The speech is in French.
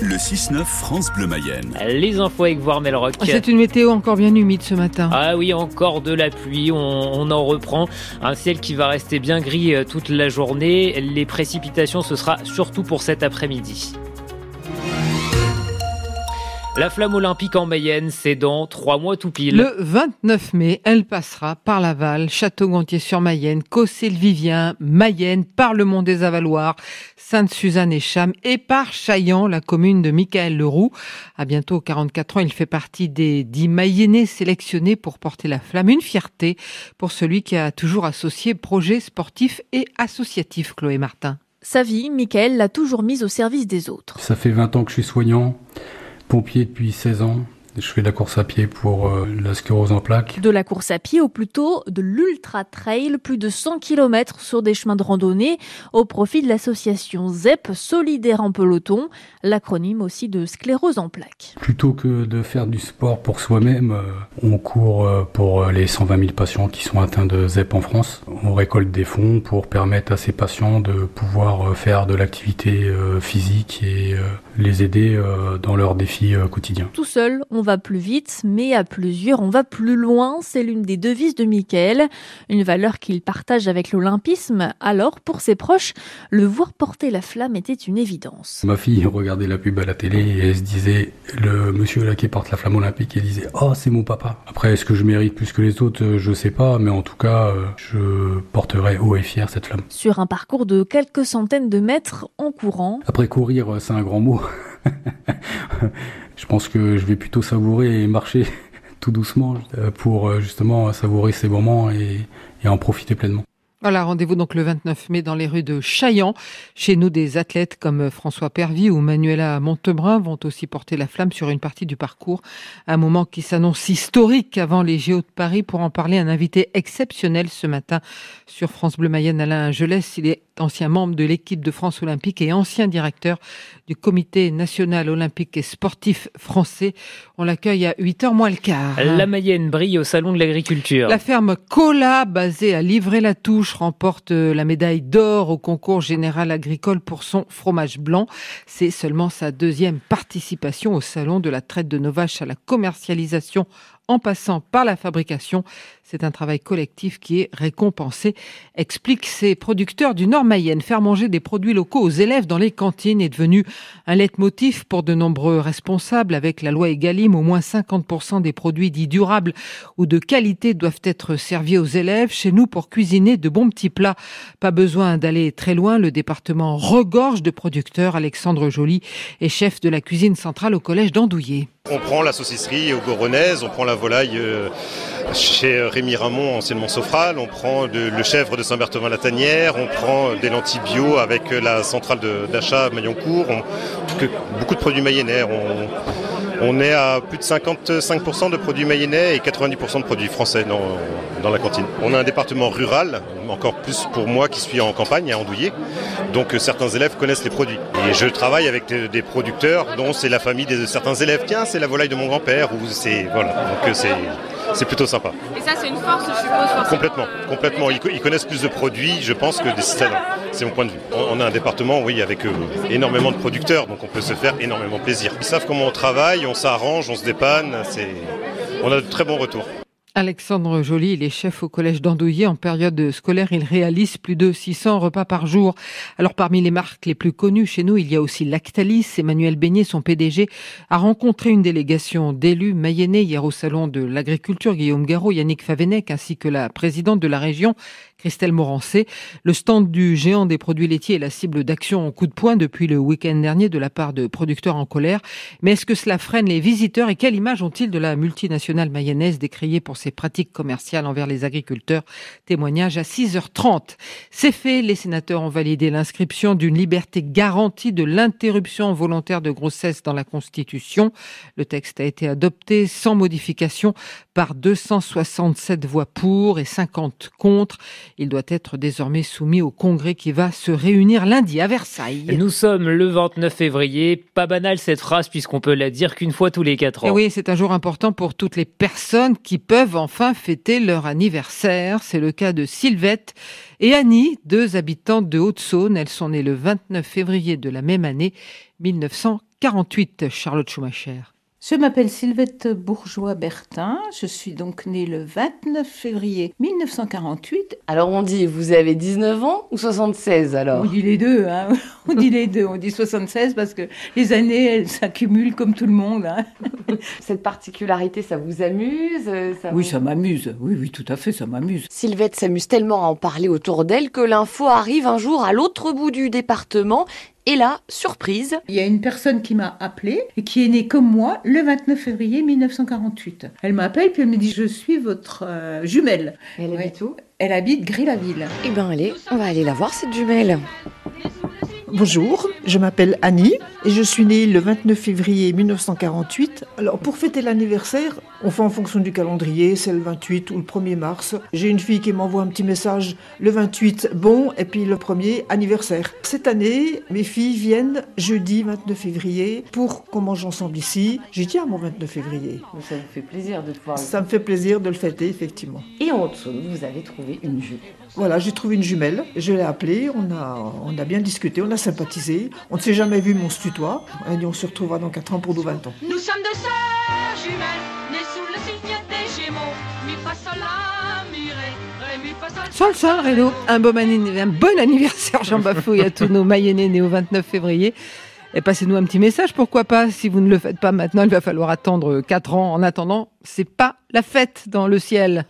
Le 6-9 France Bleu Mayenne. Les infos avec voir Melrock. C'est une météo encore bien humide ce matin. Ah oui, encore de la pluie, on, on, en reprend. Un ciel qui va rester bien gris euh, toute la journée. Les précipitations, ce sera surtout pour cet après-midi. La flamme olympique en Mayenne, c'est dans trois mois tout pile. Le 29 mai, elle passera par Laval, Château-Gontier-sur-Mayenne, Cossé-le-Vivien, Mayenne, par le Mont des Avaloirs, Sainte-Suzanne et Cham et par Chaillan, la commune de Michael Leroux. À bientôt 44 ans, il fait partie des dix Mayennais sélectionnés pour porter la flamme. Une fierté pour celui qui a toujours associé projets sportifs et associatifs, Chloé Martin. Sa vie, Michael l'a toujours mise au service des autres. Ça fait 20 ans que je suis soignant pompier depuis 16 ans. Je fais de la course à pied pour euh, la sclérose en plaques. De la course à pied ou plutôt de l'ultra trail, plus de 100 km sur des chemins de randonnée au profit de l'association ZEP, Solidaire en peloton, l'acronyme aussi de sclérose en plaques. Plutôt que de faire du sport pour soi-même, euh, on court euh, pour les 120 000 patients qui sont atteints de ZEP en France. On récolte des fonds pour permettre à ces patients de pouvoir faire de l'activité physique et les aider dans leurs défis quotidiens. Tout seul, on va plus vite, mais à plusieurs, on va plus loin. C'est l'une des devises de Michael, une valeur qu'il partage avec l'olympisme. Alors, pour ses proches, le voir porter la flamme était une évidence. Ma fille regardait la pub à la télé et elle se disait, le monsieur là qui porte la flamme olympique, elle disait, oh, c'est mon papa. Après, est-ce que je mérite plus que les autres? Je sais pas, mais en tout cas, je porterai haut et fier cette flamme. Sur un parcours de quelques centaines de mètres en courant. Après courir, c'est un grand mot. je pense que je vais plutôt savourer et marcher tout doucement euh, pour euh, justement savourer ces moments et, et en profiter pleinement. Voilà, rendez-vous donc le 29 mai dans les rues de Chaillan. Chez nous, des athlètes comme François Pervy ou Manuela Montebrun vont aussi porter la flamme sur une partie du parcours. Un moment qui s'annonce historique avant les Géos de Paris. Pour en parler, un invité exceptionnel ce matin sur France Bleu Mayenne, Alain Gelès. Il est ancien membre de l'équipe de France Olympique et ancien directeur du Comité national olympique et sportif français. On l'accueille à 8h moins le quart. La Mayenne brille au Salon de l'Agriculture. La ferme Cola, basée à Remporte la médaille d'or au concours général agricole pour son fromage blanc. C'est seulement sa deuxième participation au Salon de la traite de nos vaches à la commercialisation en passant par la fabrication. C'est un travail collectif qui est récompensé, explique ces producteurs du Nord Mayenne. Faire manger des produits locaux aux élèves dans les cantines est devenu un leitmotiv pour de nombreux responsables. Avec la loi Egalim, au moins 50% des produits dits durables ou de qualité doivent être servis aux élèves. Chez nous, pour cuisiner de bons petits plats, pas besoin d'aller très loin. Le département regorge de producteurs. Alexandre Joly est chef de la cuisine centrale au collège d'Andouillé. On prend la saucisserie au Goronnaise, on prend la volaille euh, chez Rémi Ramon, anciennement Sofral, on prend le chèvre de Saint-Berthevin-la-Tanière, on prend des lentilles bio avec la centrale d'achat Mailloncourt, beaucoup de produits mayennais. Est à plus de 55% de produits mayennais et 90% de produits français dans, dans, la cantine. On a un département rural, encore plus pour moi qui suis en campagne, à Andouillé, donc euh, certains élèves connaissent les produits. Et je travaille avec des, producteurs dont c'est la famille de certains élèves. Tiens, c'est la volaille de mon grand-père, ou c'est... Voilà, donc euh, c'est c'est plutôt sympa. Et ça, c'est une force, je suppose Complètement, complètement. Ils, connaissent plus de produits, je pense, que des citadins. C'est mon point de vue. On, a un département, oui, avec euh, énormément de producteurs, donc on peut se faire énormément plaisir. Ils savent comment on travaille, on s'arrange, on se dépanne. On a de très bons retours. Alexandre Joly, il est chef au collège d'Andouillé. En période scolaire, il réalise plus de 600 repas par jour. Alors, parmi les marques les plus connues chez nous, il y a aussi Lactalis. Emmanuel Beignet, son PDG, a rencontré une délégation d'élus mayennais hier au salon de l'agriculture. Guillaume Garot, Yannick Favenec, ainsi que la présidente de la région, Christelle Morancé. Le stand du géant des produits laitiers est la cible d'action en coup de poing depuis le week-end dernier de la part de producteurs en colère. Mais est-ce que cela freine les visiteurs et quelle image ont-ils de la multinationale mayonnaise décriée pour ses pratiques commerciales envers les agriculteurs Témoignage à 6h30. C'est fait, les sénateurs ont validé l'inscription d'une liberté garantie de l'interruption volontaire de grossesse dans la Constitution. Le texte a été adopté sans modification par 267 voix pour et 50 contre. Il doit être désormais soumis au Congrès qui va se réunir lundi à Versailles. Nous sommes le 29 février. Pas banal cette phrase puisqu'on peut la dire qu'une fois tous les quatre ans. Et oui, c'est un jour important pour toutes les personnes qui peuvent enfin fêter leur anniversaire. C'est le cas de Sylvette et Annie, deux habitantes de Haute-Saône. Elles sont nées le 29 février de la même année, 1940. 1948, Charlotte Schumacher. Je m'appelle Sylvette Bourgeois-Bertin, je suis donc née le 29 février 1948. Alors on dit, vous avez 19 ans ou 76 alors? On dit les deux, hein on dit les deux, on dit 76 parce que les années, elles s'accumulent comme tout le monde. Hein Cette particularité, ça vous amuse ça Oui, ça m'amuse, oui, oui, tout à fait, ça m'amuse. Sylvette s'amuse tellement à en parler autour d'elle que l'info arrive un jour à l'autre bout du département et là, surprise. Il y a une personne qui m'a appelée et qui est née comme moi le 29 février 1948. Elle m'appelle puis elle me dit Je suis votre euh, jumelle. elle habite où Elle habite Gris-la-Ville. Eh bien, allez, on va aller la voir, cette jumelle. Bonjour, je m'appelle Annie et je suis née le 29 février 1948. Alors pour fêter l'anniversaire, on fait en fonction du calendrier, c'est le 28 ou le 1er mars. J'ai une fille qui m'envoie un petit message le 28, bon, et puis le 1er anniversaire. Cette année, mes filles viennent jeudi 29 février pour qu'on mange ensemble ici. J'ai dit à mon 29 février. Ça vous fait plaisir de pouvoir. Ça me fait plaisir de le fêter, effectivement. Et en dessous, vous avez trouvé une jumelle. Voilà, j'ai trouvé une jumelle. Je l'ai appelée, on a, on a bien discuté, on a sympathisé. On ne s'est jamais vu, mon se a dit on se retrouvera dans 4 ans pour nos 20 ans. Nous sommes deux sœurs jumelles, nées sous le signe des Gémeaux. Mi fa sol la mi ré, ré mi fa sol. Sol, sol, Rélo. Un bon, un bon anniversaire, Jean Bafouille, à tous nos Mayennais nés au 29 février. Et passez-nous un petit message, pourquoi pas. Si vous ne le faites pas maintenant, il va falloir attendre 4 ans. En attendant, c'est pas la fête dans le ciel.